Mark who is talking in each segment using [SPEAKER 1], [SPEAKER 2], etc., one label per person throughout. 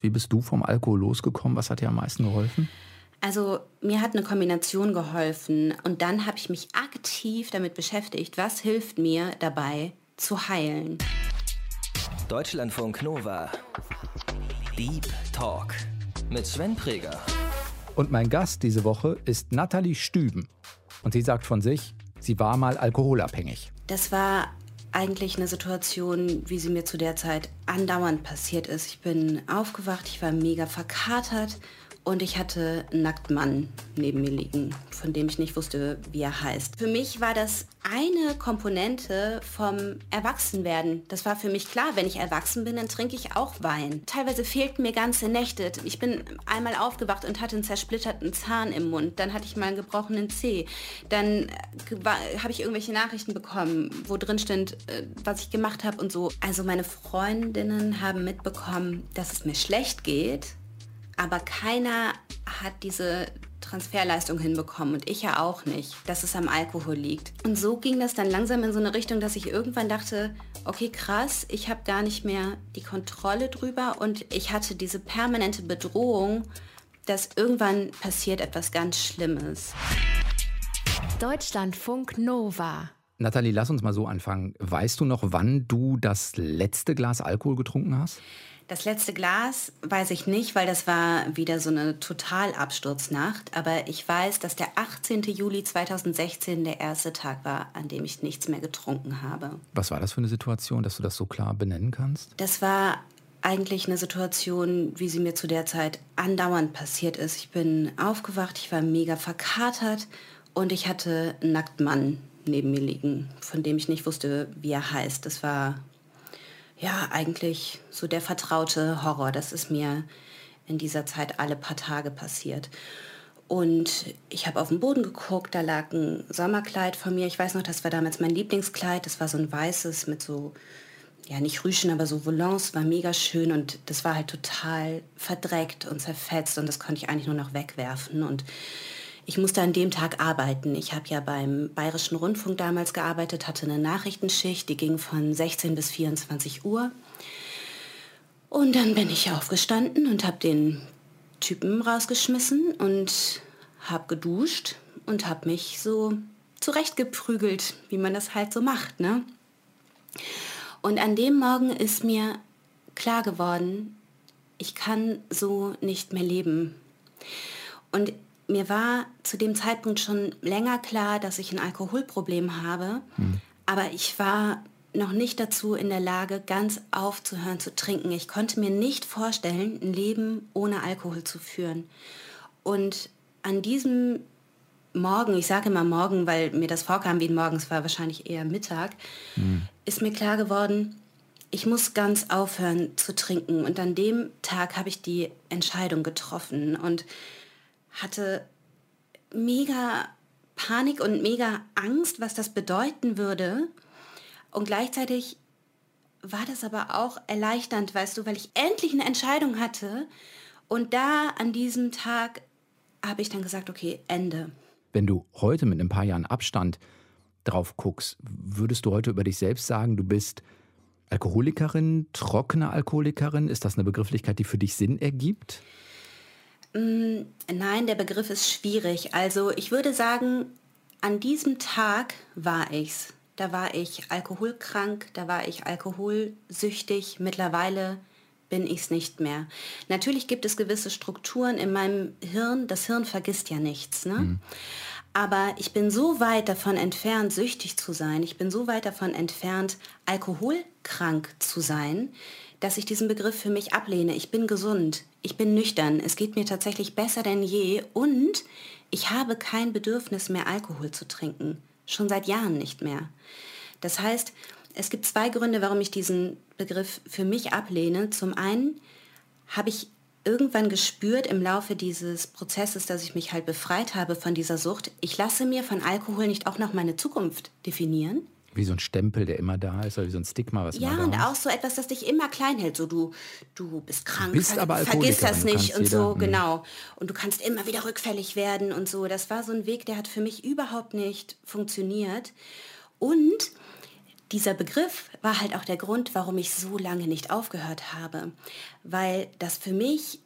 [SPEAKER 1] Wie bist du vom Alkohol losgekommen? Was hat dir am meisten geholfen?
[SPEAKER 2] Also mir hat eine Kombination geholfen und dann habe ich mich aktiv damit beschäftigt, was hilft mir dabei zu heilen.
[SPEAKER 3] Deutschlandfunk Nova. Deep Talk mit Sven Preger.
[SPEAKER 1] Und mein Gast diese Woche ist Nathalie Stüben. Und sie sagt von sich, sie war mal alkoholabhängig.
[SPEAKER 2] Das war eigentlich eine Situation, wie sie mir zu der Zeit andauernd passiert ist. Ich bin aufgewacht, ich war mega verkatert und ich hatte einen nackten Mann neben mir liegen, von dem ich nicht wusste, wie er heißt. Für mich war das eine Komponente vom Erwachsenwerden. Das war für mich klar, wenn ich erwachsen bin, dann trinke ich auch Wein. Teilweise fehlten mir ganze Nächte. Ich bin einmal aufgewacht und hatte einen zersplitterten Zahn im Mund. Dann hatte ich mal einen gebrochenen Zeh. Dann äh, habe ich irgendwelche Nachrichten bekommen, wo drin stand, äh, was ich gemacht habe und so. Also meine Freundinnen haben mitbekommen, dass es mir schlecht geht aber keiner hat diese Transferleistung hinbekommen und ich ja auch nicht, dass es am Alkohol liegt. Und so ging das dann langsam in so eine Richtung, dass ich irgendwann dachte, okay, krass, ich habe gar nicht mehr die Kontrolle drüber und ich hatte diese permanente Bedrohung, dass irgendwann passiert etwas ganz Schlimmes.
[SPEAKER 4] Deutschlandfunk Nova.
[SPEAKER 1] Nathalie, lass uns mal so anfangen. Weißt du noch, wann du das letzte Glas Alkohol getrunken hast?
[SPEAKER 2] Das letzte Glas weiß ich nicht, weil das war wieder so eine Totalabsturznacht. Aber ich weiß, dass der 18. Juli 2016 der erste Tag war, an dem ich nichts mehr getrunken habe.
[SPEAKER 1] Was war das für eine Situation, dass du das so klar benennen kannst?
[SPEAKER 2] Das war eigentlich eine Situation, wie sie mir zu der Zeit andauernd passiert ist. Ich bin aufgewacht, ich war mega verkatert und ich hatte einen nackten Mann neben mir liegen, von dem ich nicht wusste, wie er heißt. Das war ja, eigentlich so der vertraute Horror. Das ist mir in dieser Zeit alle paar Tage passiert. Und ich habe auf den Boden geguckt, da lag ein Sommerkleid von mir. Ich weiß noch, das war damals mein Lieblingskleid. Das war so ein weißes mit so, ja nicht Rüschen, aber so Volants, war mega schön und das war halt total verdreckt und zerfetzt und das konnte ich eigentlich nur noch wegwerfen. Und ich musste an dem Tag arbeiten. Ich habe ja beim Bayerischen Rundfunk damals gearbeitet, hatte eine Nachrichtenschicht, die ging von 16 bis 24 Uhr. Und dann bin ich aufgestanden und habe den Typen rausgeschmissen und habe geduscht und habe mich so zurechtgeprügelt, wie man das halt so macht. Ne? Und an dem Morgen ist mir klar geworden, ich kann so nicht mehr leben. Und mir war zu dem Zeitpunkt schon länger klar, dass ich ein Alkoholproblem habe, hm. aber ich war noch nicht dazu in der Lage, ganz aufzuhören zu trinken. Ich konnte mir nicht vorstellen, ein Leben ohne Alkohol zu führen. Und an diesem Morgen, ich sage immer Morgen, weil mir das vorkam wie ein Morgen, es war wahrscheinlich eher Mittag, hm. ist mir klar geworden, ich muss ganz aufhören zu trinken. Und an dem Tag habe ich die Entscheidung getroffen. Und hatte mega Panik und mega Angst, was das bedeuten würde. Und gleichzeitig war das aber auch erleichternd, weißt du, weil ich endlich eine Entscheidung hatte. Und da an diesem Tag habe ich dann gesagt, okay, Ende.
[SPEAKER 1] Wenn du heute mit ein paar Jahren Abstand drauf guckst, würdest du heute über dich selbst sagen, du bist Alkoholikerin, trockene Alkoholikerin? Ist das eine Begrifflichkeit, die für dich Sinn ergibt?
[SPEAKER 2] Mm, nein, der Begriff ist schwierig. Also ich würde sagen, an diesem Tag war ich's. Da war ich alkoholkrank, da war ich alkoholsüchtig. Mittlerweile bin ich es nicht mehr. Natürlich gibt es gewisse Strukturen in meinem Hirn. Das Hirn vergisst ja nichts. Ne? Mhm. Aber ich bin so weit davon entfernt, süchtig zu sein. Ich bin so weit davon entfernt, alkoholkrank zu sein, dass ich diesen Begriff für mich ablehne. Ich bin gesund, ich bin nüchtern, es geht mir tatsächlich besser denn je und ich habe kein Bedürfnis mehr, Alkohol zu trinken. Schon seit Jahren nicht mehr. Das heißt, es gibt zwei Gründe, warum ich diesen Begriff für mich ablehne. Zum einen habe ich irgendwann gespürt im Laufe dieses Prozesses, dass ich mich halt befreit habe von dieser Sucht, ich lasse mir von Alkohol nicht auch noch meine Zukunft definieren.
[SPEAKER 1] Wie so ein Stempel, der immer da ist, oder wie so ein Stigma, was
[SPEAKER 2] ja,
[SPEAKER 1] immer da
[SPEAKER 2] und auch so etwas, das dich immer klein hält. So du, du bist krank,
[SPEAKER 1] du bist aber
[SPEAKER 2] vergiss das nicht und so, hm. genau. Und du kannst immer wieder rückfällig werden und so. Das war so ein Weg, der hat für mich überhaupt nicht funktioniert. Und dieser Begriff war halt auch der Grund, warum ich so lange nicht aufgehört habe, weil das für mich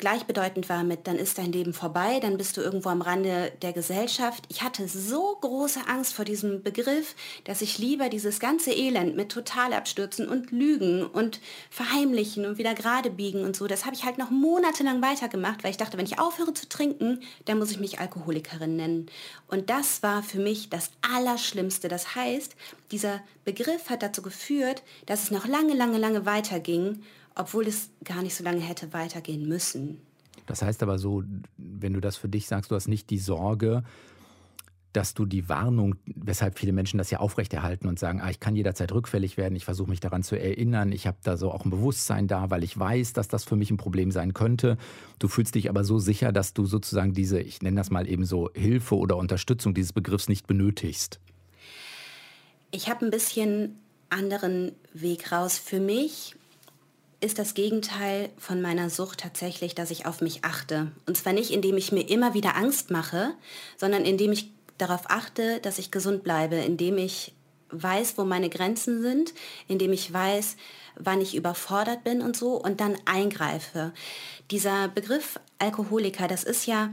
[SPEAKER 2] gleichbedeutend war mit, dann ist dein Leben vorbei, dann bist du irgendwo am Rande der Gesellschaft. Ich hatte so große Angst vor diesem Begriff, dass ich lieber dieses ganze Elend mit Totalabstürzen und Lügen und Verheimlichen und wieder gerade biegen und so, das habe ich halt noch monatelang weitergemacht, weil ich dachte, wenn ich aufhöre zu trinken, dann muss ich mich Alkoholikerin nennen. Und das war für mich das Allerschlimmste. Das heißt, dieser Begriff hat dazu geführt, dass es noch lange, lange, lange weiterging obwohl es gar nicht so lange hätte weitergehen müssen.
[SPEAKER 1] Das heißt aber so, wenn du das für dich sagst, du hast nicht die Sorge, dass du die Warnung, weshalb viele Menschen das ja aufrechterhalten und sagen, ah, ich kann jederzeit rückfällig werden, ich versuche mich daran zu erinnern, ich habe da so auch ein Bewusstsein da, weil ich weiß, dass das für mich ein Problem sein könnte. Du fühlst dich aber so sicher, dass du sozusagen diese, ich nenne das mal eben so, Hilfe oder Unterstützung dieses Begriffs nicht benötigst.
[SPEAKER 2] Ich habe ein bisschen anderen Weg raus. Für mich ist das Gegenteil von meiner Sucht tatsächlich, dass ich auf mich achte. Und zwar nicht, indem ich mir immer wieder Angst mache, sondern indem ich darauf achte, dass ich gesund bleibe, indem ich weiß, wo meine Grenzen sind, indem ich weiß, wann ich überfordert bin und so und dann eingreife. Dieser Begriff Alkoholiker, das ist ja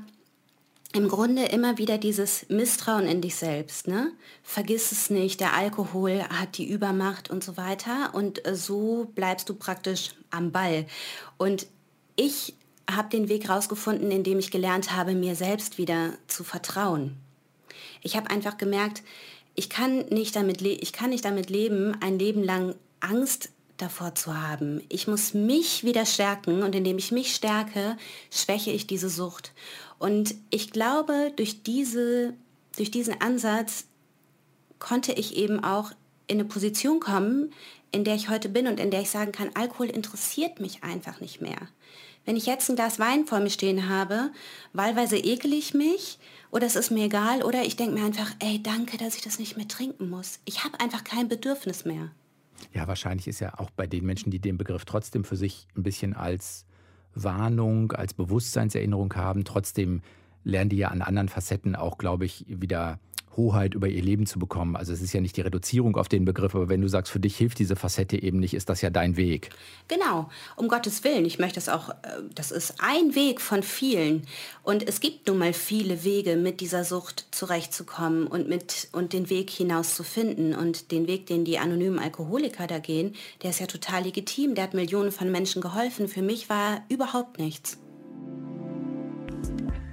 [SPEAKER 2] im Grunde immer wieder dieses Misstrauen in dich selbst. Ne? Vergiss es nicht, der Alkohol hat die Übermacht und so weiter. Und äh, so bleibst du praktisch am Ball. Und ich habe den Weg rausgefunden, indem ich gelernt habe, mir selbst wieder zu vertrauen. Ich habe einfach gemerkt, ich kann, nicht damit ich kann nicht damit leben, ein Leben lang Angst davor zu haben. Ich muss mich wieder stärken und indem ich mich stärke, schwäche ich diese Sucht. Und ich glaube, durch, diese, durch diesen Ansatz konnte ich eben auch in eine Position kommen, in der ich heute bin und in der ich sagen kann, Alkohol interessiert mich einfach nicht mehr. Wenn ich jetzt ein Glas Wein vor mir stehen habe, wahlweise ekel ich mich oder es ist mir egal oder ich denke mir einfach, ey, danke, dass ich das nicht mehr trinken muss. Ich habe einfach kein Bedürfnis mehr.
[SPEAKER 1] Ja, wahrscheinlich ist ja auch bei den Menschen, die den Begriff trotzdem für sich ein bisschen als Warnung, als Bewusstseinserinnerung haben. Trotzdem lernen die ja an anderen Facetten auch, glaube ich, wieder Hoheit über ihr Leben zu bekommen. Also es ist ja nicht die Reduzierung auf den Begriff, aber wenn du sagst, für dich hilft diese Facette eben nicht, ist das ja dein Weg.
[SPEAKER 2] Genau, um Gottes Willen. Ich möchte es auch, äh, das ist ein Weg von vielen. Und es gibt nun mal viele Wege, mit dieser Sucht zurechtzukommen und, mit, und den Weg hinaus zu finden. Und den Weg, den die anonymen Alkoholiker da gehen, der ist ja total legitim. Der hat Millionen von Menschen geholfen. Für mich war überhaupt nichts.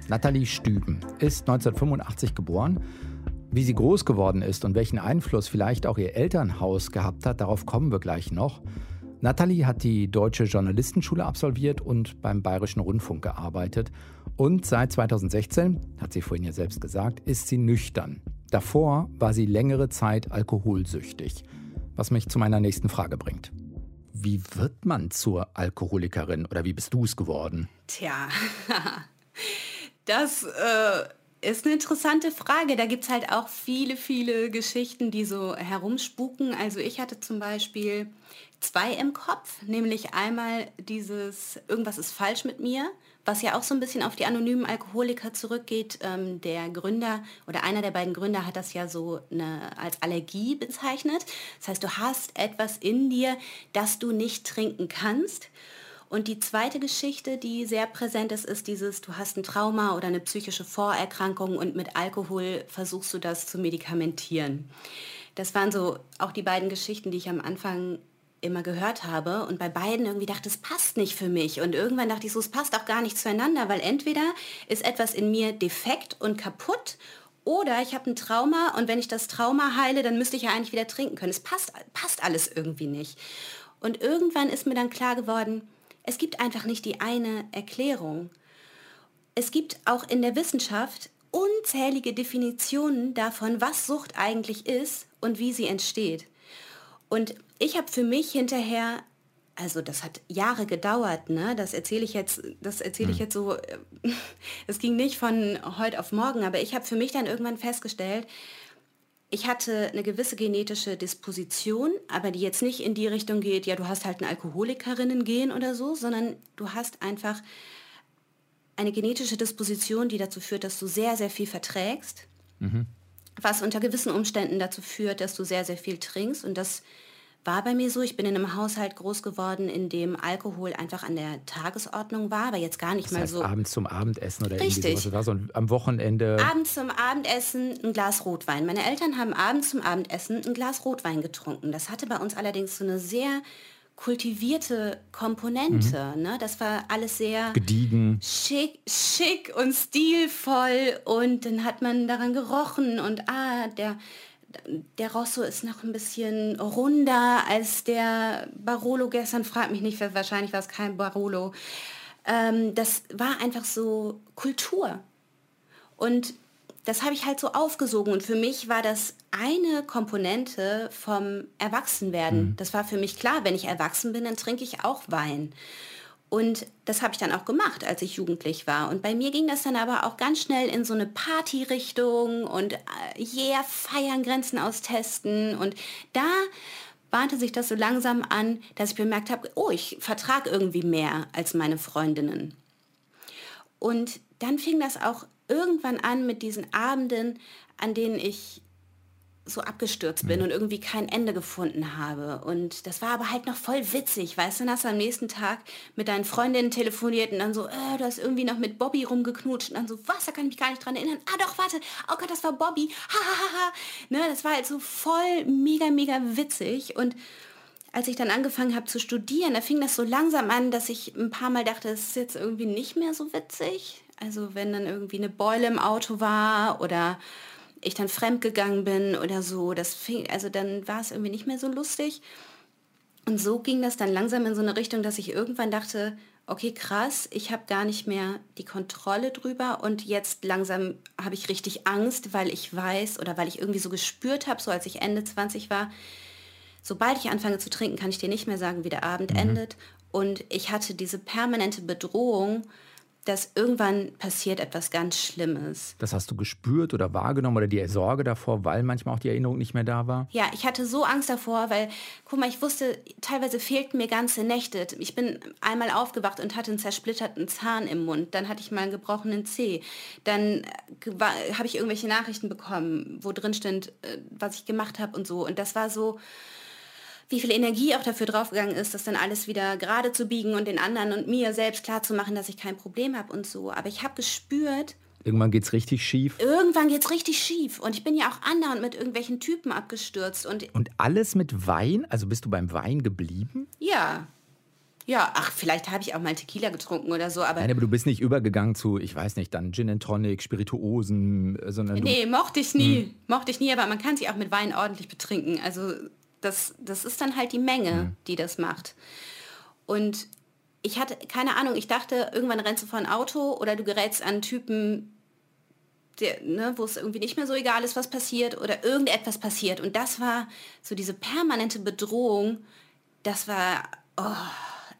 [SPEAKER 1] Nathalie Stüben ist 1985 geboren wie sie groß geworden ist und welchen Einfluss vielleicht auch ihr Elternhaus gehabt hat, darauf kommen wir gleich noch. Nathalie hat die Deutsche Journalistenschule absolviert und beim Bayerischen Rundfunk gearbeitet. Und seit 2016, hat sie vorhin ja selbst gesagt, ist sie nüchtern. Davor war sie längere Zeit alkoholsüchtig. Was mich zu meiner nächsten Frage bringt. Wie wird man zur Alkoholikerin oder wie bist du es geworden?
[SPEAKER 2] Tja, das äh, ist eine interessante Frage. Da gibt es halt auch viele, viele Geschichten, die so herumspuken. Also ich hatte zum Beispiel zwei im Kopf, nämlich einmal dieses Irgendwas ist falsch mit mir, was ja auch so ein bisschen auf die anonymen Alkoholiker zurückgeht. Ähm, der Gründer oder einer der beiden Gründer hat das ja so eine, als Allergie bezeichnet. Das heißt, du hast etwas in dir, das du nicht trinken kannst. Und die zweite Geschichte, die sehr präsent ist, ist dieses, du hast ein Trauma oder eine psychische Vorerkrankung und mit Alkohol versuchst du das zu medikamentieren. Das waren so auch die beiden Geschichten, die ich am Anfang immer gehört habe und bei beiden irgendwie dachte, es passt nicht für mich. Und irgendwann dachte ich so, es passt auch gar nicht zueinander, weil entweder ist etwas in mir defekt und kaputt oder ich habe ein Trauma und wenn ich das Trauma heile, dann müsste ich ja eigentlich wieder trinken können. Es passt, passt alles irgendwie nicht. Und irgendwann ist mir dann klar geworden, es gibt einfach nicht die eine Erklärung. Es gibt auch in der Wissenschaft unzählige Definitionen davon, was Sucht eigentlich ist und wie sie entsteht. Und ich habe für mich hinterher, also das hat Jahre gedauert, ne? Das erzähle ich jetzt, das erzähle ich hm. jetzt so, äh, es ging nicht von heute auf morgen, aber ich habe für mich dann irgendwann festgestellt, ich hatte eine gewisse genetische Disposition, aber die jetzt nicht in die Richtung geht, ja, du hast halt ein Alkoholikerinnen-Gen oder so, sondern du hast einfach eine genetische Disposition, die dazu führt, dass du sehr, sehr viel verträgst. Mhm. was unter gewissen Umständen dazu führt, dass du sehr, sehr viel trinkst. Und das war bei mir so. Ich bin in einem Haushalt groß geworden, in dem Alkohol einfach an der Tagesordnung war, aber jetzt gar nicht
[SPEAKER 1] das
[SPEAKER 2] mal
[SPEAKER 1] heißt,
[SPEAKER 2] so.
[SPEAKER 1] abends zum Abendessen oder
[SPEAKER 2] Richtig.
[SPEAKER 1] irgendwie sowas. War so ein, am Wochenende.
[SPEAKER 2] Abends zum Abendessen ein Glas Rotwein. Meine Eltern haben abends zum Abendessen ein Glas Rotwein getrunken. Das hatte bei uns allerdings so eine sehr kultivierte Komponente.
[SPEAKER 1] Mhm.
[SPEAKER 2] Ne? Das war alles sehr
[SPEAKER 1] gediegen.
[SPEAKER 2] schick, schick und stilvoll und dann hat man daran gerochen und ah, der, der Rosso ist noch ein bisschen runder als der Barolo gestern. Frag mich nicht, wahrscheinlich war es kein Barolo. Ähm, das war einfach so Kultur. Und das habe ich halt so aufgesogen. Und für mich war das eine Komponente vom Erwachsenwerden. Das war für mich klar, wenn ich erwachsen bin, dann trinke ich auch Wein. Und das habe ich dann auch gemacht, als ich jugendlich war. Und bei mir ging das dann aber auch ganz schnell in so eine Partyrichtung und äh, yeah, feiern, Grenzen austesten. Und da bahnte sich das so langsam an, dass ich bemerkt habe, oh, ich vertrage irgendwie mehr als meine Freundinnen. Und dann fing das auch irgendwann an mit diesen Abenden, an denen ich so abgestürzt bin und irgendwie kein Ende gefunden habe. Und das war aber halt noch voll witzig, weißt du, dann hast du am nächsten Tag mit deinen Freundinnen telefoniert und dann so, äh, du hast irgendwie noch mit Bobby rumgeknutscht und dann so, was, da kann ich mich gar nicht dran erinnern. Ah doch, warte, oh Gott, das war Bobby. Ha, ha, ha, ha. Ne, das war halt so voll mega, mega witzig und als ich dann angefangen habe zu studieren, da fing das so langsam an, dass ich ein paar Mal dachte, es ist jetzt irgendwie nicht mehr so witzig. Also wenn dann irgendwie eine Beule im Auto war oder ich dann fremdgegangen bin oder so, das fing, also dann war es irgendwie nicht mehr so lustig. Und so ging das dann langsam in so eine Richtung, dass ich irgendwann dachte, okay, krass, ich habe gar nicht mehr die Kontrolle drüber und jetzt langsam habe ich richtig Angst, weil ich weiß oder weil ich irgendwie so gespürt habe, so als ich Ende 20 war, sobald ich anfange zu trinken, kann ich dir nicht mehr sagen, wie der Abend
[SPEAKER 1] Mhm.
[SPEAKER 2] endet. Und ich hatte diese permanente Bedrohung, dass irgendwann passiert etwas ganz Schlimmes.
[SPEAKER 1] Das hast du gespürt oder wahrgenommen oder die Sorge davor, weil manchmal auch die Erinnerung nicht mehr da war?
[SPEAKER 2] Ja, ich hatte so Angst davor, weil, guck mal, ich wusste, teilweise fehlten mir ganze Nächte. Ich bin einmal aufgewacht und hatte einen zersplitterten Zahn im Mund. Dann hatte ich mal einen gebrochenen Zeh. Dann äh, habe ich irgendwelche Nachrichten bekommen, wo drin stand, äh, was ich gemacht habe und so. Und das war so, wie viel Energie auch dafür draufgegangen ist, das dann alles wieder gerade zu biegen und den anderen und mir selbst klar zu machen, dass ich kein Problem habe und so. Aber ich habe gespürt,
[SPEAKER 1] Irgendwann geht es richtig schief.
[SPEAKER 2] irgendwann geht's richtig schief. Und ich bin ja auch andauernd mit irgendwelchen Typen abgestürzt. Und
[SPEAKER 1] Und alles mit Wein? Also bist du beim Wein geblieben?
[SPEAKER 2] ja, ja, ach, vielleicht habe ich auch mal Tequila getrunken oder so, aber
[SPEAKER 1] Nein, aber du bist nicht übergegangen zu, ich weiß nicht, dann Gin and Tonic, Spirituosen, äh, sondern du,
[SPEAKER 2] nee, mochte ich nie. Mochte ich nie, aber man kann sich auch mit Wein ordentlich betrinken. Also das, das ist dann halt die Menge, die das macht. Und ich hatte, keine Ahnung, ich dachte, irgendwann rennst du vor ein Auto oder du gerätst an Typen, der, ne, wo es irgendwie nicht mehr so egal ist, was passiert oder irgendetwas passiert. Und das war so diese permanente Bedrohung, das war oh,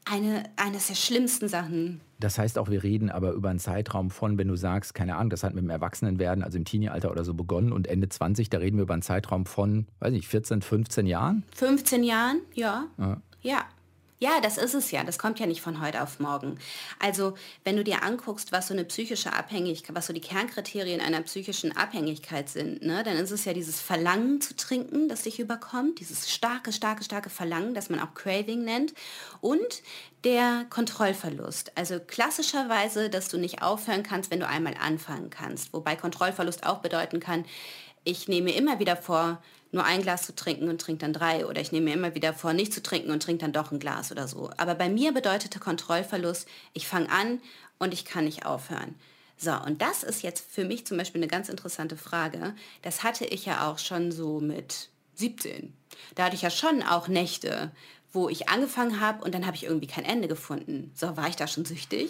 [SPEAKER 2] eine, eines der schlimmsten Sachen.
[SPEAKER 1] Das heißt auch, wir reden aber über einen Zeitraum von, wenn du sagst, keine Ahnung, das hat mit dem Erwachsenenwerden, also im Teenie-Alter oder so begonnen und Ende 20, da reden wir über einen Zeitraum von, weiß nicht, 14, 15 Jahren?
[SPEAKER 2] 15 Jahren, ja.
[SPEAKER 1] Ja.
[SPEAKER 2] Ja. Ja, das ist es ja. Das kommt ja nicht von heute auf morgen. Also, wenn du dir anguckst, was so eine psychische Abhängigkeit, was so die Kernkriterien einer psychischen Abhängigkeit sind, ne, dann ist es ja dieses Verlangen zu trinken, das dich überkommt, dieses starke, starke, starke Verlangen, das man auch Craving nennt, und der Kontrollverlust. Also klassischerweise, dass du nicht aufhören kannst, wenn du einmal anfangen kannst. Wobei Kontrollverlust auch bedeuten kann, ich nehme immer wieder vor, nur ein Glas zu trinken und trinke dann drei. Oder ich nehme mir immer wieder vor, nicht zu trinken und trinke dann doch ein Glas oder so. Aber bei mir bedeutete Kontrollverlust, ich fange an und ich kann nicht aufhören. So, und das ist jetzt für mich zum Beispiel eine ganz interessante Frage. Das hatte ich ja auch schon so mit 17. Da hatte ich ja schon auch Nächte, wo ich angefangen habe und dann habe ich irgendwie kein Ende gefunden. So, war ich da schon süchtig?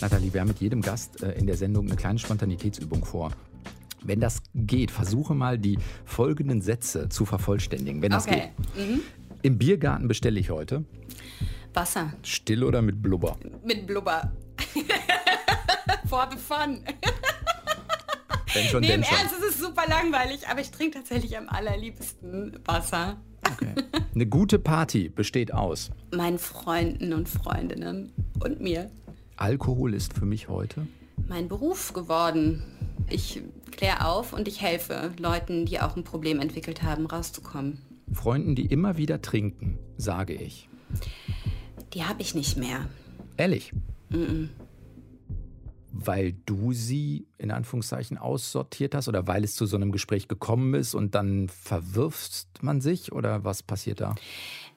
[SPEAKER 1] Nathalie, wir haben mit jedem Gast äh, in der Sendung eine kleine Spontanitätsübung vor. Wenn das geht, versuche mal die folgenden Sätze zu vervollständigen, wenn das
[SPEAKER 2] Okay.
[SPEAKER 1] geht. Im Biergarten bestelle ich heute
[SPEAKER 2] Wasser
[SPEAKER 1] still oder mit Blubber.
[SPEAKER 2] mit Blubber. For the fun.
[SPEAKER 1] Wenn schon,
[SPEAKER 2] Nee, im
[SPEAKER 1] schon.
[SPEAKER 2] Ernst, es ist super langweilig, aber ich trinke tatsächlich am allerliebsten Wasser.
[SPEAKER 1] Okay. Eine gute Party besteht aus.
[SPEAKER 2] Meinen Freunden und Freundinnen und mir.
[SPEAKER 1] Alkohol ist für mich heute.
[SPEAKER 2] Mein Beruf geworden. Ich klär auf und ich helfe Leuten, die auch ein Problem entwickelt haben, rauszukommen.
[SPEAKER 1] Freunden, die immer wieder trinken, sage ich.
[SPEAKER 2] Die habe ich nicht mehr.
[SPEAKER 1] Ehrlich? Mm, -mm. Weil du sie in Anführungszeichen aussortiert hast oder weil es zu so einem Gespräch gekommen ist und dann verwirft man sich oder was passiert da?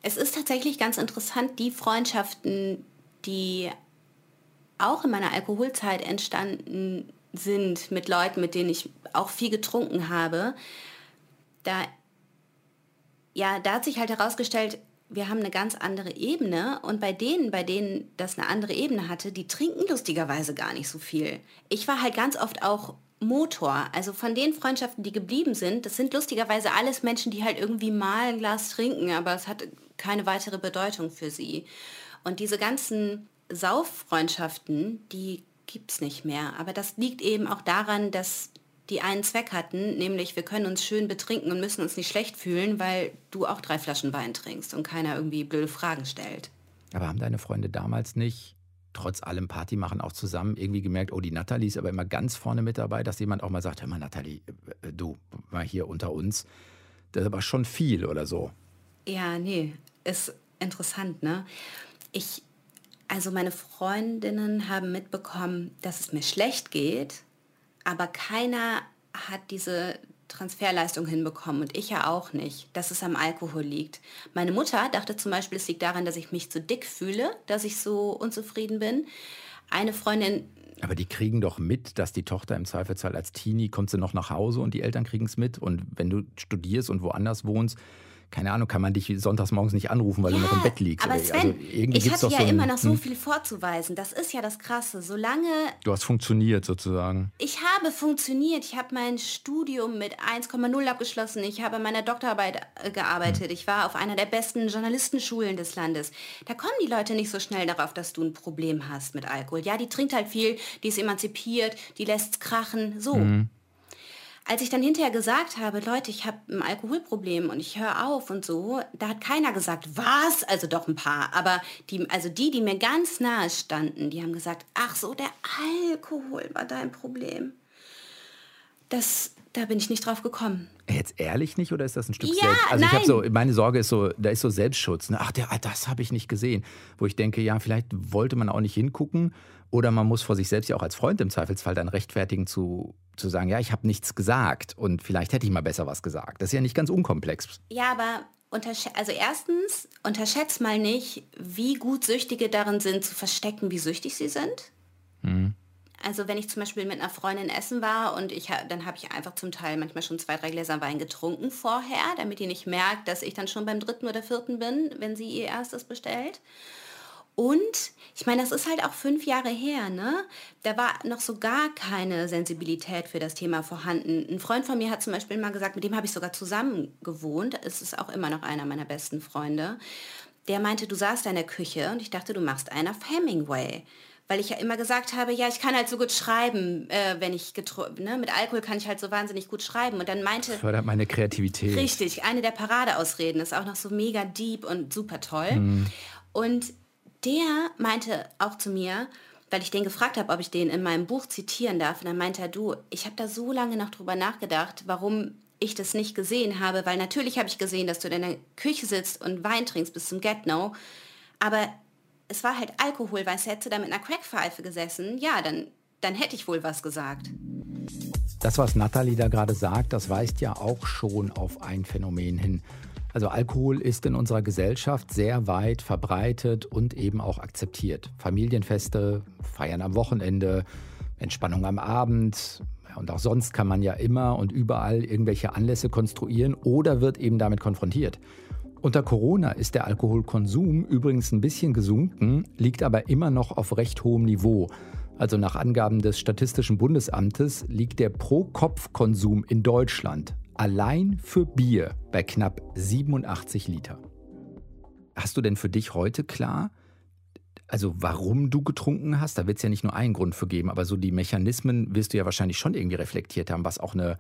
[SPEAKER 2] Es ist tatsächlich ganz interessant, die Freundschaften, die auch in meiner Alkoholzeit entstanden sind mit Leuten, mit denen ich auch viel getrunken habe, da, ja, da hat sich halt herausgestellt, wir haben eine ganz andere Ebene und bei denen, bei denen das eine andere Ebene hatte, die trinken lustigerweise gar nicht so viel. Ich war halt ganz oft auch Motor. Also von den Freundschaften, die geblieben sind, das sind lustigerweise alles Menschen, die halt irgendwie mal ein Glas trinken, aber es hat keine weitere Bedeutung für sie. Und diese ganzen Sauffreundschaften, die gibt es nicht mehr. Aber das liegt eben auch daran, dass die einen Zweck hatten, nämlich wir können uns schön betrinken und müssen uns nicht schlecht fühlen, weil du auch drei Flaschen Wein trinkst und keiner irgendwie blöde Fragen stellt.
[SPEAKER 1] Aber haben deine Freunde damals nicht, trotz allem Party machen, auch zusammen irgendwie gemerkt, oh, die Nathalie ist aber immer ganz vorne mit dabei, dass jemand auch mal sagt, hör mal, Nathalie, äh, du, mal hier unter uns, das ist aber schon viel oder so.
[SPEAKER 2] Ja, nee, ist interessant, ne? Ich also meine Freundinnen haben mitbekommen, dass es mir schlecht geht, aber keiner hat diese Transferleistung hinbekommen und ich ja auch nicht, dass es am Alkohol liegt. Meine Mutter dachte zum Beispiel, es liegt daran, dass ich mich zu dick fühle, dass ich so unzufrieden bin. Eine Freundin
[SPEAKER 1] aber die kriegen doch mit, dass die Tochter im Zweifelsfall als Teenie kommt sie noch nach Hause und die Eltern kriegen es mit. Und wenn du studierst und woanders wohnst, keine Ahnung, kann man dich sonntags morgens nicht anrufen, weil ja, du noch im Bett liegst.
[SPEAKER 2] Aber Sven, also ich hatte ja so immer noch so hm? viel vorzuweisen. Das ist ja das Krasse. Solange...
[SPEAKER 1] Du hast funktioniert sozusagen.
[SPEAKER 2] Ich habe funktioniert. Ich habe mein Studium mit 1,0 abgeschlossen. Ich habe meiner Doktorarbeit äh, gearbeitet. Hm. Ich war auf einer der besten Journalistenschulen des Landes. Da kommen die Leute nicht so schnell darauf, dass du ein Problem hast mit Alkohol. Ja, die trinkt halt viel, die ist emanzipiert, die lässt krachen. So. Hm als ich dann hinterher gesagt habe, Leute, ich habe ein Alkoholproblem und ich höre auf und so, da hat keiner gesagt, was? Also doch ein paar. Aber die, also die, die mir ganz nahe standen, die haben gesagt, ach so, der Alkohol war dein Problem. Das, da bin ich nicht drauf gekommen.
[SPEAKER 1] Jetzt ehrlich nicht oder ist das ein Stück
[SPEAKER 2] ja,
[SPEAKER 1] selbst? Also
[SPEAKER 2] nein.
[SPEAKER 1] ich habe so, meine Sorge ist so, da ist so Selbstschutz. Ne? Ach, der, das habe ich nicht gesehen. Wo ich denke, ja, vielleicht wollte man auch nicht hingucken oder man muss vor sich selbst ja auch als Freund im Zweifelsfall dann rechtfertigen zu, zu sagen, ja, ich habe nichts gesagt und vielleicht hätte ich mal besser was gesagt. Das ist ja nicht ganz unkomplex.
[SPEAKER 2] Ja, aber also erstens, unterschätzt mal nicht, wie gut Süchtige darin sind, zu verstecken, wie süchtig sie sind. Mhm. Also wenn ich zum Beispiel mit einer Freundin essen war und ich dann habe ich einfach zum Teil manchmal schon zwei, drei Gläser Wein getrunken vorher, damit die nicht merkt, dass ich dann schon beim dritten oder vierten bin, wenn sie ihr erstes bestellt. Und ich meine, das ist halt auch fünf Jahre her, ne? Da war noch so gar keine Sensibilität für das Thema vorhanden. Ein Freund von mir hat zum Beispiel mal gesagt, mit dem habe ich sogar zusammen gewohnt. Es ist auch immer noch einer meiner besten Freunde. Der meinte, du saßt in der Küche und ich dachte, du machst einen auf Hemingway weil ich ja immer gesagt habe, ja, ich kann halt so gut schreiben, äh, wenn ich ne, mit Alkohol kann ich halt so wahnsinnig gut schreiben. Und dann meinte...
[SPEAKER 1] Fördert meine Kreativität.
[SPEAKER 2] Richtig, eine der Paradeausreden ist auch noch so mega deep und super toll. Mhm. Und der meinte auch zu mir, weil ich den gefragt habe, ob ich den in meinem Buch zitieren darf. Und dann meinte er, du, ich habe da so lange noch drüber nachgedacht, warum ich das nicht gesehen habe, weil natürlich habe ich gesehen, dass du in der Küche sitzt und Wein trinkst bis zum Get-No. Aber es war halt Alkohol, weil hätte da mit einer Crackpfeife gesessen, ja, dann, dann hätte ich wohl was gesagt.
[SPEAKER 1] Das, was Nathalie da gerade sagt, das weist ja auch schon auf ein Phänomen hin. Also Alkohol ist in unserer Gesellschaft sehr weit verbreitet und eben auch akzeptiert. Familienfeste, Feiern am Wochenende, Entspannung am Abend. Und auch sonst kann man ja immer und überall irgendwelche Anlässe konstruieren oder wird eben damit konfrontiert. Unter Corona ist der Alkoholkonsum übrigens ein bisschen gesunken, liegt aber immer noch auf recht hohem Niveau. Also nach Angaben des Statistischen Bundesamtes liegt der Pro-Kopf-Konsum in Deutschland allein für Bier bei knapp 87 Liter. Hast du denn für dich heute klar, also warum du getrunken hast? Da wird es ja nicht nur einen Grund für geben, aber so die Mechanismen wirst du ja wahrscheinlich schon irgendwie reflektiert haben, was auch eine.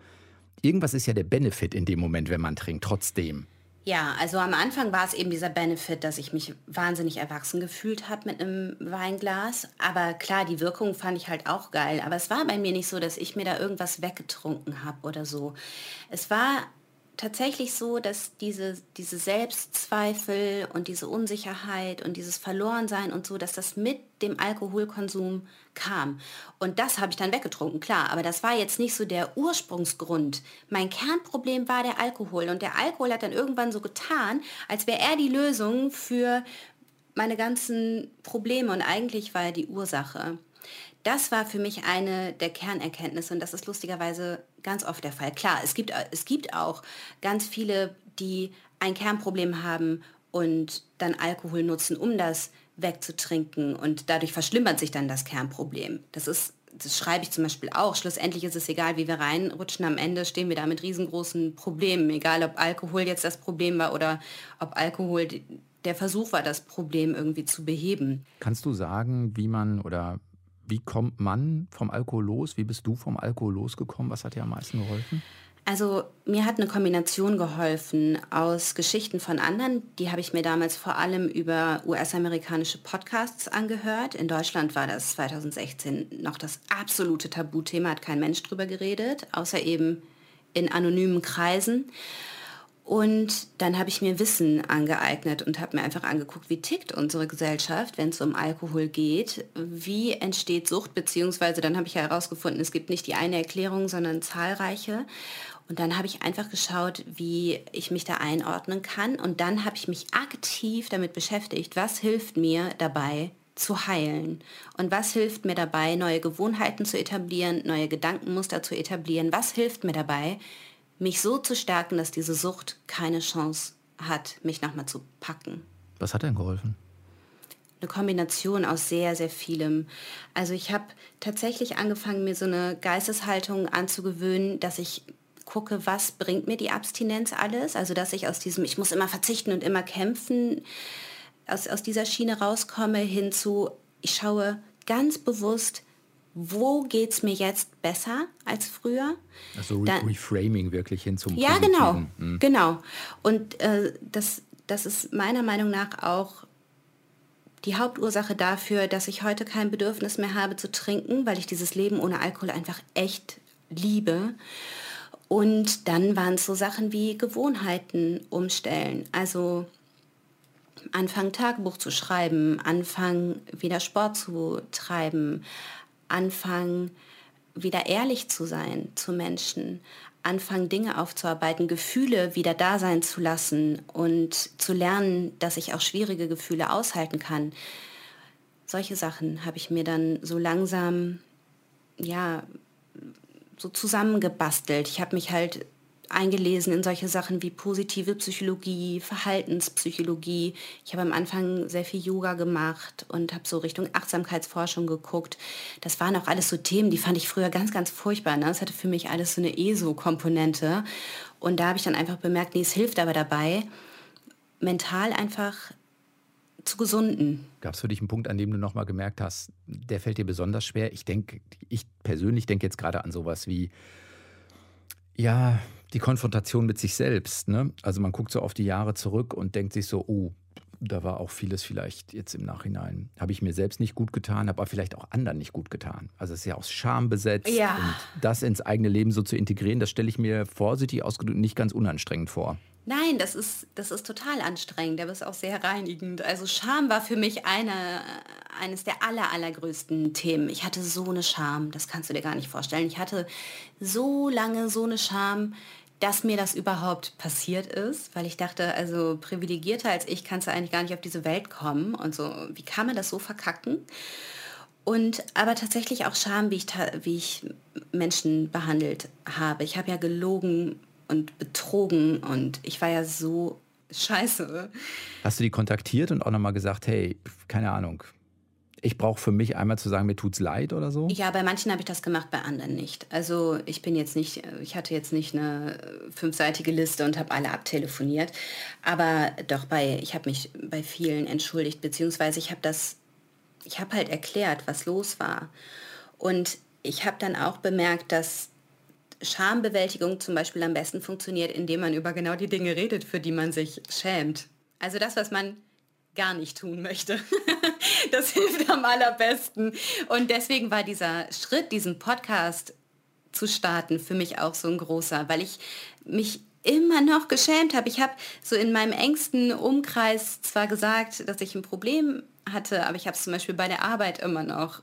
[SPEAKER 1] Irgendwas ist ja der Benefit in dem Moment, wenn man trinkt, trotzdem.
[SPEAKER 2] Ja, also am Anfang war es eben dieser Benefit, dass ich mich wahnsinnig erwachsen gefühlt habe mit einem Weinglas. Aber klar, die Wirkung fand ich halt auch geil. Aber es war bei mir nicht so, dass ich mir da irgendwas weggetrunken habe oder so. Es war tatsächlich so, dass diese, diese Selbstzweifel und diese Unsicherheit und dieses Verlorensein und so, dass das mit dem Alkoholkonsum kam. Und das habe ich dann weggetrunken, klar. Aber das war jetzt nicht so der Ursprungsgrund. Mein Kernproblem war der Alkohol. Und der Alkohol hat dann irgendwann so getan, als wäre er die Lösung für meine ganzen Probleme. Und eigentlich war er die Ursache. Das war für mich eine der Kernerkenntnisse und das ist lustigerweise ganz oft der Fall. Klar, es gibt, es gibt auch ganz viele, die ein Kernproblem haben und dann Alkohol nutzen, um das wegzutrinken und dadurch verschlimmert sich dann das Kernproblem. Das ist das schreibe ich zum Beispiel auch. Schlussendlich ist es egal, wie wir reinrutschen. Am Ende stehen wir da mit riesengroßen Problemen. Egal, ob Alkohol jetzt das Problem war oder ob Alkohol der Versuch war, das Problem irgendwie zu beheben.
[SPEAKER 1] Kannst du sagen, wie man oder wie kommt man vom Alkohol los? Wie bist du vom Alkohol losgekommen? Was hat dir am meisten geholfen?
[SPEAKER 2] Also mir hat eine Kombination geholfen aus Geschichten von anderen. Die habe ich mir damals vor allem über US-amerikanische Podcasts angehört. In Deutschland war das 2016 noch das absolute Tabuthema, hat kein Mensch drüber geredet, außer eben in anonymen Kreisen. Und dann habe ich mir Wissen angeeignet und habe mir einfach angeguckt, wie tickt unsere Gesellschaft, wenn es um Alkohol geht. Wie entsteht Sucht, beziehungsweise dann habe ich herausgefunden, es gibt nicht die eine Erklärung, sondern zahlreiche. Und dann habe ich einfach geschaut, wie ich mich da einordnen kann. Und dann habe ich mich aktiv damit beschäftigt, was hilft mir dabei, zu heilen? Und was hilft mir dabei, neue Gewohnheiten zu etablieren, neue Gedankenmuster zu etablieren? Was hilft mir dabei, mich so zu stärken, dass diese Sucht keine Chance hat, mich nochmal zu packen.
[SPEAKER 1] Was hat denn geholfen?
[SPEAKER 2] Eine Kombination aus sehr, sehr vielem. Also ich habe tatsächlich angefangen, mir so eine Geisteshaltung anzugewöhnen, dass ich gucke, was bringt mir die Abstinenz alles. Also dass ich aus diesem, ich muss immer verzichten und immer kämpfen, aus, aus dieser Schiene rauskomme hin zu, ich schaue ganz bewusst, wo geht es mir jetzt besser als früher.
[SPEAKER 1] Also Re Reframing wirklich hin zum
[SPEAKER 2] Ja, Positiven. genau, mhm. genau. Und äh, das, das ist meiner Meinung nach auch die Hauptursache dafür, dass ich heute kein Bedürfnis mehr habe zu trinken, weil ich dieses Leben ohne Alkohol einfach echt liebe. Und dann waren es so Sachen wie Gewohnheiten umstellen. Also anfangen Tagebuch zu schreiben, anfangen wieder Sport zu treiben, anfangen, wieder ehrlich zu sein zu Menschen, anfangen, Dinge aufzuarbeiten, Gefühle wieder da sein zu lassen und zu lernen, dass ich auch schwierige Gefühle aushalten kann. Solche Sachen habe ich mir dann so langsam, ja, so zusammengebastelt. Ich habe mich halt eingelesen in solche Sachen wie positive Psychologie, Verhaltenspsychologie. Ich habe am Anfang sehr viel Yoga gemacht und habe so Richtung Achtsamkeitsforschung geguckt. Das waren auch alles so Themen, die fand ich früher ganz, ganz furchtbar. Ne? Das hatte für mich alles so eine ESO-Komponente. Und da habe ich dann einfach bemerkt, nee, es hilft aber dabei, mental einfach zu gesunden.
[SPEAKER 1] Gab es für dich einen Punkt, an dem du nochmal gemerkt hast, der fällt dir besonders schwer? Ich denke, ich persönlich denke jetzt gerade an sowas wie, ja, die Konfrontation mit sich selbst. Ne? Also man guckt so auf die Jahre zurück und denkt sich so, oh, da war auch vieles vielleicht jetzt im Nachhinein. Habe ich mir selbst nicht gut getan, habe aber vielleicht auch anderen nicht gut getan. Also es ist ja aus Scham besetzt.
[SPEAKER 2] Ja.
[SPEAKER 1] Und das ins eigene Leben so zu integrieren, das stelle ich mir vorsichtig ausgedrückt nicht ganz unanstrengend vor.
[SPEAKER 2] Nein, das ist, das ist total anstrengend, aber ist auch sehr reinigend. Also Scham war für mich eine, eines der aller, allergrößten Themen. Ich hatte so eine Scham, das kannst du dir gar nicht vorstellen. Ich hatte so lange so eine Scham, dass mir das überhaupt passiert ist, weil ich dachte, also privilegierter als ich kannst du eigentlich gar nicht auf diese Welt kommen und so, wie kann man das so verkacken? Und aber tatsächlich auch Scham, wie ich, wie ich Menschen behandelt habe. Ich habe ja gelogen und betrogen und ich war ja so scheiße.
[SPEAKER 1] Hast du die kontaktiert und auch nochmal gesagt, hey, keine Ahnung, ich brauche für mich einmal zu sagen, mir tut's leid oder so?
[SPEAKER 2] Ja, bei manchen habe ich das gemacht, bei anderen nicht. Also ich bin jetzt nicht, ich hatte jetzt nicht eine fünfseitige Liste und habe alle abtelefoniert. Aber doch bei, ich habe mich bei vielen entschuldigt, beziehungsweise ich habe das, ich habe halt erklärt, was los war. Und ich habe dann auch bemerkt, dass Schambewältigung zum Beispiel am besten funktioniert, indem man über genau die Dinge redet, für die man sich schämt. Also das, was man gar nicht tun möchte. das hilft am allerbesten. Und deswegen war dieser Schritt, diesen Podcast zu starten, für mich auch so ein großer, weil ich mich immer noch geschämt habe. Ich habe so in meinem engsten Umkreis zwar gesagt, dass ich ein Problem hatte, aber ich habe es zum Beispiel bei der Arbeit immer noch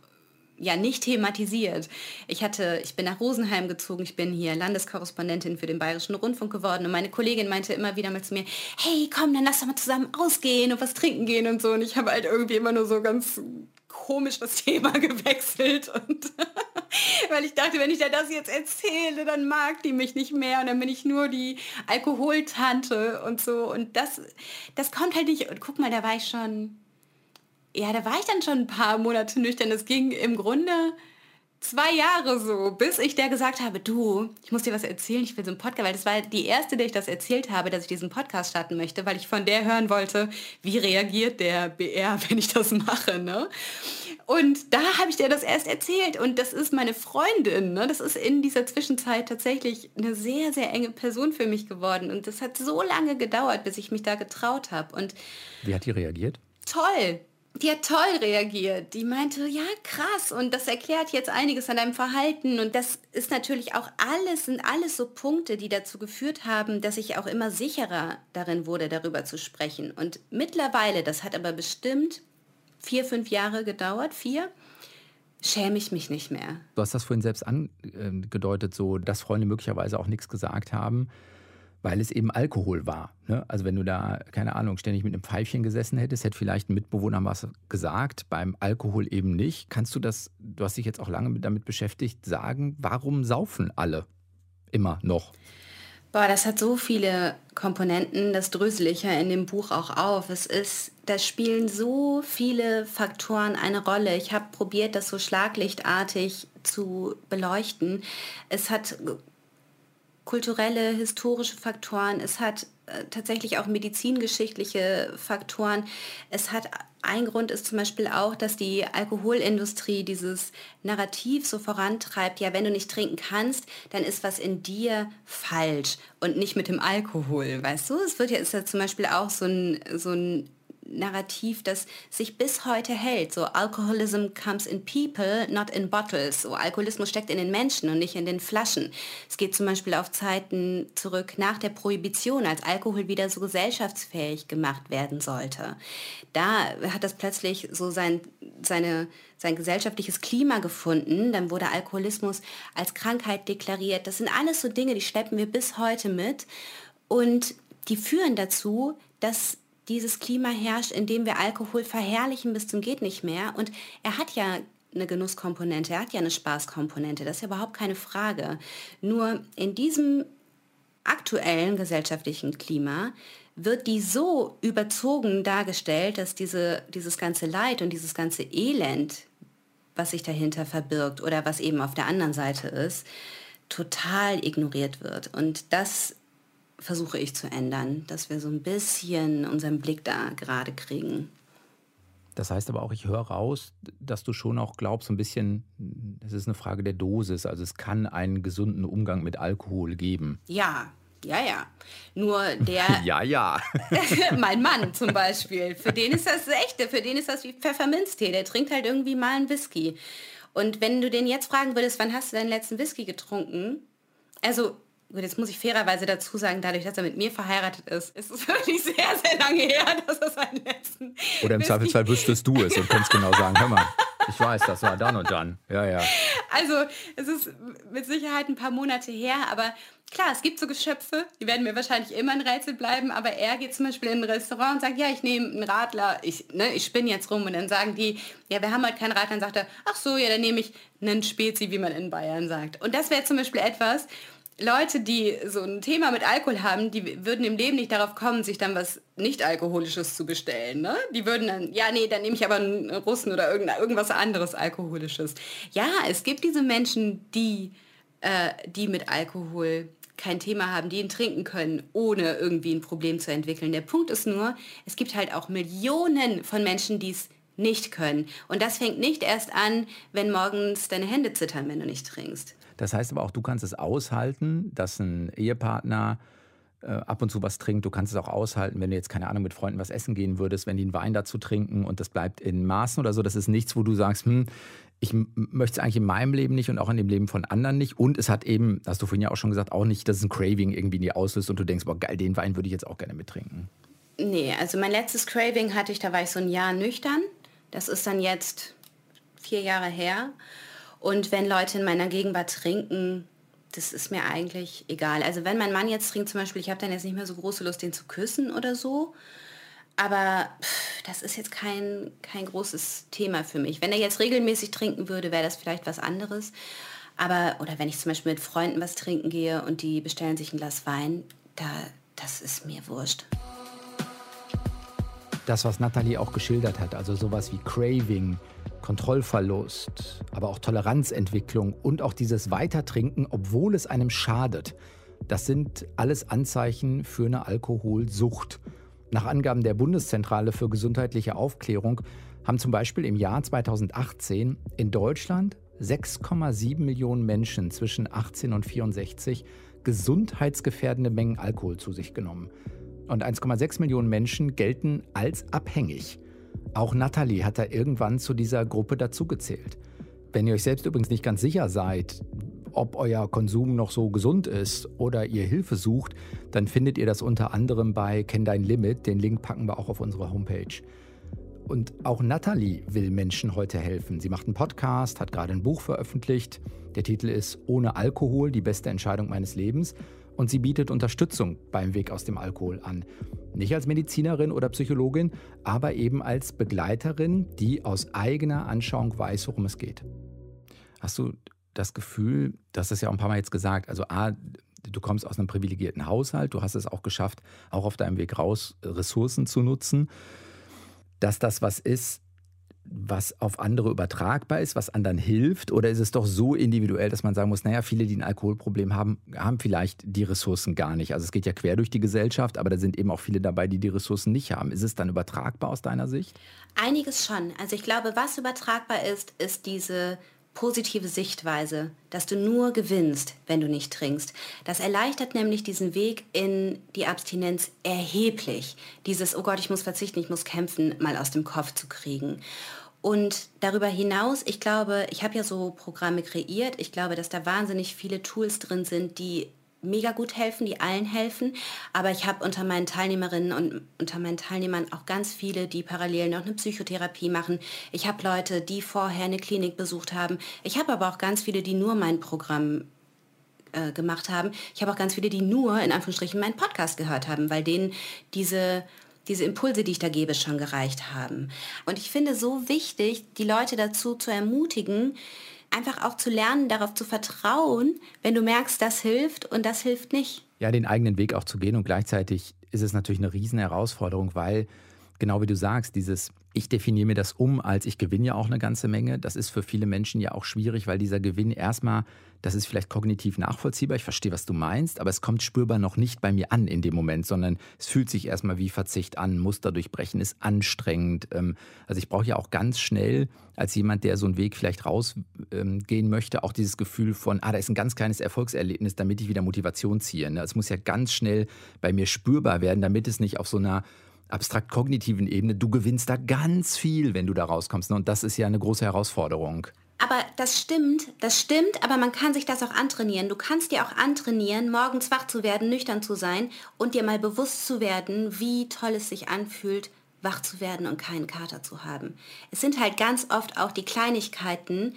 [SPEAKER 2] ja nicht thematisiert. Ich hatte, ich bin nach Rosenheim gezogen, ich bin hier Landeskorrespondentin für den Bayerischen Rundfunk geworden und meine Kollegin meinte immer wieder mal zu mir, hey, komm, dann lass doch mal zusammen ausgehen und was trinken gehen und so. Und ich habe halt irgendwie immer nur so ganz komisch das Thema gewechselt und weil ich dachte, wenn ich dir das jetzt erzähle, dann mag die mich nicht mehr und dann bin ich nur die Alkoholtante und so und das, das kommt halt nicht und guck mal, da war ich schon ja, da war ich dann schon ein paar Monate nüchtern. Es ging im Grunde zwei Jahre so, bis ich der gesagt habe, du, ich muss dir was erzählen, ich will so einen Podcast, weil das war die erste, der ich das erzählt habe, dass ich diesen Podcast starten möchte, weil ich von der hören wollte, wie reagiert der BR, wenn ich das mache, ne? Und da habe ich dir das erst erzählt und das ist meine Freundin, ne? Das ist in dieser Zwischenzeit tatsächlich eine sehr, sehr enge Person für mich geworden und das hat so lange gedauert, bis ich mich da getraut habe und
[SPEAKER 1] Wie hat die reagiert?
[SPEAKER 2] Toll, die hat toll reagiert. Die meinte, ja, krass. Und das erklärt jetzt einiges an deinem Verhalten. Und das ist natürlich auch alles, sind alles so Punkte, die dazu geführt haben, dass ich auch immer sicherer darin wurde, darüber zu sprechen. Und mittlerweile, das hat aber bestimmt vier, fünf Jahre gedauert, vier, schäme ich mich nicht mehr.
[SPEAKER 1] Du hast das vorhin selbst angedeutet, so, dass Freunde möglicherweise auch nichts gesagt haben weil es eben Alkohol war. Ne? Also wenn du da, keine Ahnung, ständig mit einem Pfeifchen gesessen hättest, hätte vielleicht ein Mitbewohner was gesagt, beim Alkohol eben nicht. Kannst du das, du hast dich jetzt auch lange damit beschäftigt, sagen, warum saufen alle immer noch?
[SPEAKER 2] Boah, das hat so viele Komponenten, das drösel ich ja in dem Buch auch auf. Es ist, da spielen so viele Faktoren eine Rolle. Ich habe probiert, das so schlaglichtartig zu beleuchten. Es hat kulturelle, historische Faktoren, es hat äh, tatsächlich auch medizingeschichtliche Faktoren. Es hat ein Grund ist zum Beispiel auch, dass die Alkoholindustrie dieses Narrativ so vorantreibt, ja, wenn du nicht trinken kannst, dann ist was in dir falsch und nicht mit dem Alkohol, weißt du? Es wird ja, ist ja zum Beispiel auch so ein, so ein Narrativ, das sich bis heute hält. So Alcoholism comes in people, not in bottles. So Alkoholismus steckt in den Menschen und nicht in den Flaschen. Es geht zum Beispiel auf Zeiten zurück nach der Prohibition, als Alkohol wieder so gesellschaftsfähig gemacht werden sollte. Da hat das plötzlich so sein, seine, sein gesellschaftliches Klima gefunden. Dann wurde Alkoholismus als Krankheit deklariert. Das sind alles so Dinge, die schleppen wir bis heute mit. Und die führen dazu, dass dieses Klima herrscht, in dem wir Alkohol verherrlichen bis zum geht nicht mehr. Und er hat ja eine Genusskomponente, er hat ja eine Spaßkomponente, das ist ja überhaupt keine Frage. Nur in diesem aktuellen gesellschaftlichen Klima wird die so überzogen dargestellt, dass diese, dieses ganze Leid und dieses ganze Elend, was sich dahinter verbirgt oder was eben auf der anderen Seite ist, total ignoriert wird. Und das versuche ich zu ändern, dass wir so ein bisschen unseren Blick da gerade kriegen.
[SPEAKER 1] Das heißt aber auch, ich höre raus, dass du schon auch glaubst, so ein bisschen, es ist eine Frage der Dosis. Also es kann einen gesunden Umgang mit Alkohol geben.
[SPEAKER 2] Ja, ja, ja. Nur der.
[SPEAKER 1] ja, ja.
[SPEAKER 2] mein Mann zum Beispiel. Für den ist das echte, für den ist das wie Pfefferminztee. Der trinkt halt irgendwie mal einen Whisky. Und wenn du den jetzt fragen würdest, wann hast du deinen letzten Whisky getrunken? Also Gut, jetzt muss ich fairerweise dazu sagen, dadurch, dass er mit mir verheiratet ist, ist es wirklich sehr, sehr lange her, dass er seinen letzten.
[SPEAKER 1] Oder im Zweifelsfall wüsstest du es und könntest genau sagen: Hör mal, ich weiß, das war dann und dann. Ja, ja.
[SPEAKER 2] Also, es ist mit Sicherheit ein paar Monate her, aber klar, es gibt so Geschöpfe, die werden mir wahrscheinlich immer ein Rätsel bleiben, aber er geht zum Beispiel in ein Restaurant und sagt: Ja, ich nehme einen Radler, ich, ne, ich spinne jetzt rum und dann sagen die: Ja, wir haben halt keinen Radler. Dann sagt er: Ach so, ja, dann nehme ich einen Spezi, wie man in Bayern sagt. Und das wäre zum Beispiel etwas, Leute, die so ein Thema mit Alkohol haben, die würden im Leben nicht darauf kommen, sich dann was nicht-alkoholisches zu bestellen. Ne? Die würden dann, ja, nee, dann nehme ich aber einen Russen oder irgendwas anderes Alkoholisches. Ja, es gibt diese Menschen, die, äh, die mit Alkohol kein Thema haben, die ihn trinken können, ohne irgendwie ein Problem zu entwickeln. Der Punkt ist nur, es gibt halt auch Millionen von Menschen, die es nicht können. Und das fängt nicht erst an, wenn morgens deine Hände zittern, wenn du nicht trinkst.
[SPEAKER 1] Das heißt aber auch, du kannst es aushalten, dass ein Ehepartner äh, ab und zu was trinkt. Du kannst es auch aushalten, wenn du jetzt, keine Ahnung, mit Freunden was essen gehen würdest, wenn die einen Wein dazu trinken und das bleibt in Maßen oder so. Das ist nichts, wo du sagst, hm, ich möchte es eigentlich in meinem Leben nicht und auch in dem Leben von anderen nicht. Und es hat eben, hast du vorhin ja auch schon gesagt, auch nicht, dass es ein Craving irgendwie in dir auslöst und du denkst, boah, geil, den Wein würde ich jetzt auch gerne mittrinken.
[SPEAKER 2] Nee, also mein letztes Craving hatte ich, da war ich so ein Jahr nüchtern. Das ist dann jetzt vier Jahre her. Und wenn Leute in meiner Gegenwart trinken, das ist mir eigentlich egal. Also wenn mein Mann jetzt trinkt zum Beispiel, ich habe dann jetzt nicht mehr so große Lust, den zu küssen oder so. Aber pff, das ist jetzt kein, kein großes Thema für mich. Wenn er jetzt regelmäßig trinken würde, wäre das vielleicht was anderes. Aber, oder wenn ich zum Beispiel mit Freunden was trinken gehe und die bestellen sich ein Glas Wein, da, das ist mir wurscht.
[SPEAKER 1] Das, was Nathalie auch geschildert hat, also sowas wie Craving, Kontrollverlust, aber auch Toleranzentwicklung und auch dieses Weitertrinken, obwohl es einem schadet, das sind alles Anzeichen für eine Alkoholsucht. Nach Angaben der Bundeszentrale für gesundheitliche Aufklärung haben zum Beispiel im Jahr 2018 in Deutschland 6,7 Millionen Menschen zwischen 18 und 64 gesundheitsgefährdende Mengen Alkohol zu sich genommen. Und 1,6 Millionen Menschen gelten als abhängig. Auch Natalie hat da irgendwann zu dieser Gruppe dazugezählt. Wenn ihr euch selbst übrigens nicht ganz sicher seid, ob euer Konsum noch so gesund ist oder ihr Hilfe sucht, dann findet ihr das unter anderem bei Kenn dein Limit. Den Link packen wir auch auf unsere Homepage. Und auch Natalie will Menschen heute helfen. Sie macht einen Podcast, hat gerade ein Buch veröffentlicht. Der Titel ist Ohne Alkohol, die beste Entscheidung meines Lebens und sie bietet Unterstützung beim Weg aus dem Alkohol an. Nicht als Medizinerin oder Psychologin, aber eben als Begleiterin, die aus eigener Anschauung weiß, worum es geht. Hast du das Gefühl, das ist ja auch ein paar Mal jetzt gesagt, also A, du kommst aus einem privilegierten Haushalt, du hast es auch geschafft, auch auf deinem Weg raus Ressourcen zu nutzen, dass das was ist, was auf andere übertragbar ist, was anderen hilft? Oder ist es doch so individuell, dass man sagen muss, naja, viele, die ein Alkoholproblem haben, haben vielleicht die Ressourcen gar nicht. Also es geht ja quer durch die Gesellschaft, aber da sind eben auch viele dabei, die die Ressourcen nicht haben. Ist es dann übertragbar aus deiner Sicht?
[SPEAKER 2] Einiges schon. Also ich glaube, was übertragbar ist, ist diese positive Sichtweise, dass du nur gewinnst, wenn du nicht trinkst. Das erleichtert nämlich diesen Weg in die Abstinenz erheblich. Dieses, oh Gott, ich muss verzichten, ich muss kämpfen, mal aus dem Kopf zu kriegen. Und darüber hinaus, ich glaube, ich habe ja so Programme kreiert. Ich glaube, dass da wahnsinnig viele Tools drin sind, die mega gut helfen, die allen helfen. Aber ich habe unter meinen Teilnehmerinnen und unter meinen Teilnehmern auch ganz viele, die parallel noch eine Psychotherapie machen. Ich habe Leute, die vorher eine Klinik besucht haben. Ich habe aber auch ganz viele, die nur mein Programm äh, gemacht haben. Ich habe auch ganz viele, die nur in Anführungsstrichen meinen Podcast gehört haben, weil denen diese diese Impulse, die ich da gebe, schon gereicht haben. Und ich finde so wichtig, die Leute dazu zu ermutigen, einfach auch zu lernen, darauf zu vertrauen, wenn du merkst, das hilft und das hilft nicht.
[SPEAKER 1] Ja, den eigenen Weg auch zu gehen und gleichzeitig ist es natürlich eine riesen Herausforderung, weil genau wie du sagst, dieses ich definiere mir das um, als ich gewinne ja auch eine ganze Menge. Das ist für viele Menschen ja auch schwierig, weil dieser Gewinn erstmal, das ist vielleicht kognitiv nachvollziehbar, ich verstehe, was du meinst, aber es kommt spürbar noch nicht bei mir an in dem Moment, sondern es fühlt sich erstmal wie Verzicht an, Muster durchbrechen ist anstrengend. Ähm, also ich brauche ja auch ganz schnell als jemand, der so einen Weg vielleicht rausgehen ähm, möchte, auch dieses Gefühl von, ah, da ist ein ganz kleines Erfolgserlebnis, damit ich wieder Motivation ziehe. Ne? Es muss ja ganz schnell bei mir spürbar werden, damit es nicht auf so einer abstrakt-kognitiven Ebene, du gewinnst da ganz viel, wenn du da rauskommst. Ne? Und das ist ja eine große Herausforderung.
[SPEAKER 2] Aber das stimmt, das stimmt, aber man kann sich das auch antrainieren. Du kannst dir auch antrainieren, morgens wach zu werden, nüchtern zu sein und dir mal bewusst zu werden, wie toll es sich anfühlt, wach zu werden und keinen Kater zu haben. Es sind halt ganz oft auch die Kleinigkeiten,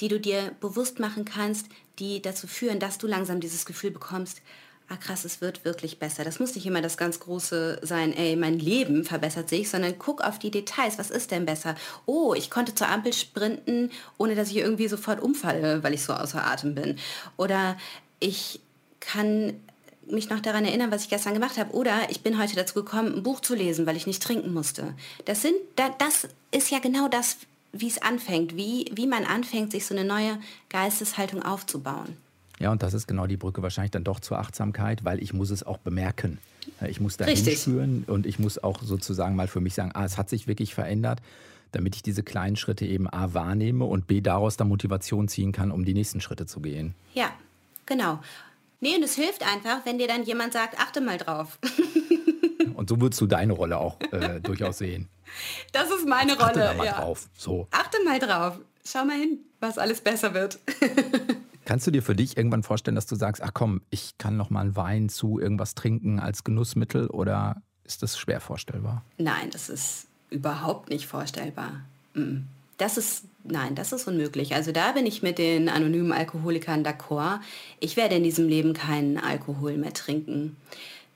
[SPEAKER 2] die du dir bewusst machen kannst, die dazu führen, dass du langsam dieses Gefühl bekommst, ah krass, es wird wirklich besser. Das muss nicht immer das ganz große sein, ey, mein Leben verbessert sich, sondern guck auf die Details. Was ist denn besser? Oh, ich konnte zur Ampel sprinten, ohne dass ich irgendwie sofort umfalle, weil ich so außer Atem bin. Oder ich kann mich noch daran erinnern, was ich gestern gemacht habe. Oder ich bin heute dazu gekommen, ein Buch zu lesen, weil ich nicht trinken musste. Das, sind, das ist ja genau das, wie es anfängt, wie, wie man anfängt, sich so eine neue Geisteshaltung aufzubauen.
[SPEAKER 1] Ja, und das ist genau die Brücke wahrscheinlich dann doch zur Achtsamkeit, weil ich muss es auch bemerken. Ich muss da hinspüren und ich muss auch sozusagen mal für mich sagen, ah, es hat sich wirklich verändert. damit ich diese kleinen Schritte eben A wahrnehme und B daraus dann Motivation ziehen kann, um die nächsten Schritte zu gehen.
[SPEAKER 2] Ja, genau. Nee, und es hilft einfach, wenn dir dann jemand sagt, achte mal drauf.
[SPEAKER 1] Und so würdest du deine Rolle auch äh, durchaus sehen.
[SPEAKER 2] Das ist meine
[SPEAKER 1] Achte
[SPEAKER 2] Rolle.
[SPEAKER 1] da mal
[SPEAKER 2] ja.
[SPEAKER 1] drauf. So.
[SPEAKER 2] Achte mal drauf. Schau mal hin, was alles besser wird.
[SPEAKER 1] Kannst du dir für dich irgendwann vorstellen, dass du sagst, ach komm, ich kann noch mal einen Wein zu irgendwas trinken als Genussmittel oder ist das schwer vorstellbar?
[SPEAKER 2] Nein, das ist überhaupt nicht vorstellbar. Mm. Das ist, nein, das ist unmöglich. Also da bin ich mit den anonymen Alkoholikern d'accord. Ich werde in diesem Leben keinen Alkohol mehr trinken.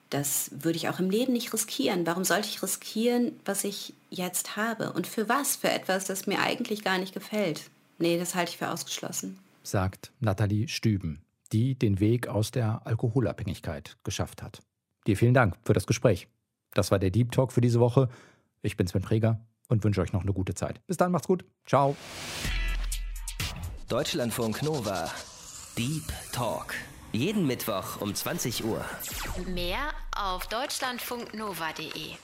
[SPEAKER 2] Das würde ich auch im Leben nicht riskieren. Warum sollte ich riskieren, was ich jetzt habe? Und für was? Für etwas, das mir eigentlich gar nicht gefällt. Nee, das halte ich für ausgeschlossen.
[SPEAKER 1] Sagt Nathalie Stüben, die den Weg aus der Alkoholabhängigkeit geschafft hat. Dir vielen Dank für das Gespräch. Das war der Deep Talk für diese Woche. Ich bin Sven Preger und wünsche euch noch eine gute Zeit. Bis dann, macht's gut. Ciao.
[SPEAKER 3] Deutschlandfunk Nova. Deep Talk. Jeden Mittwoch um 20 Uhr.
[SPEAKER 4] Mehr auf deutschlandfunknova.de.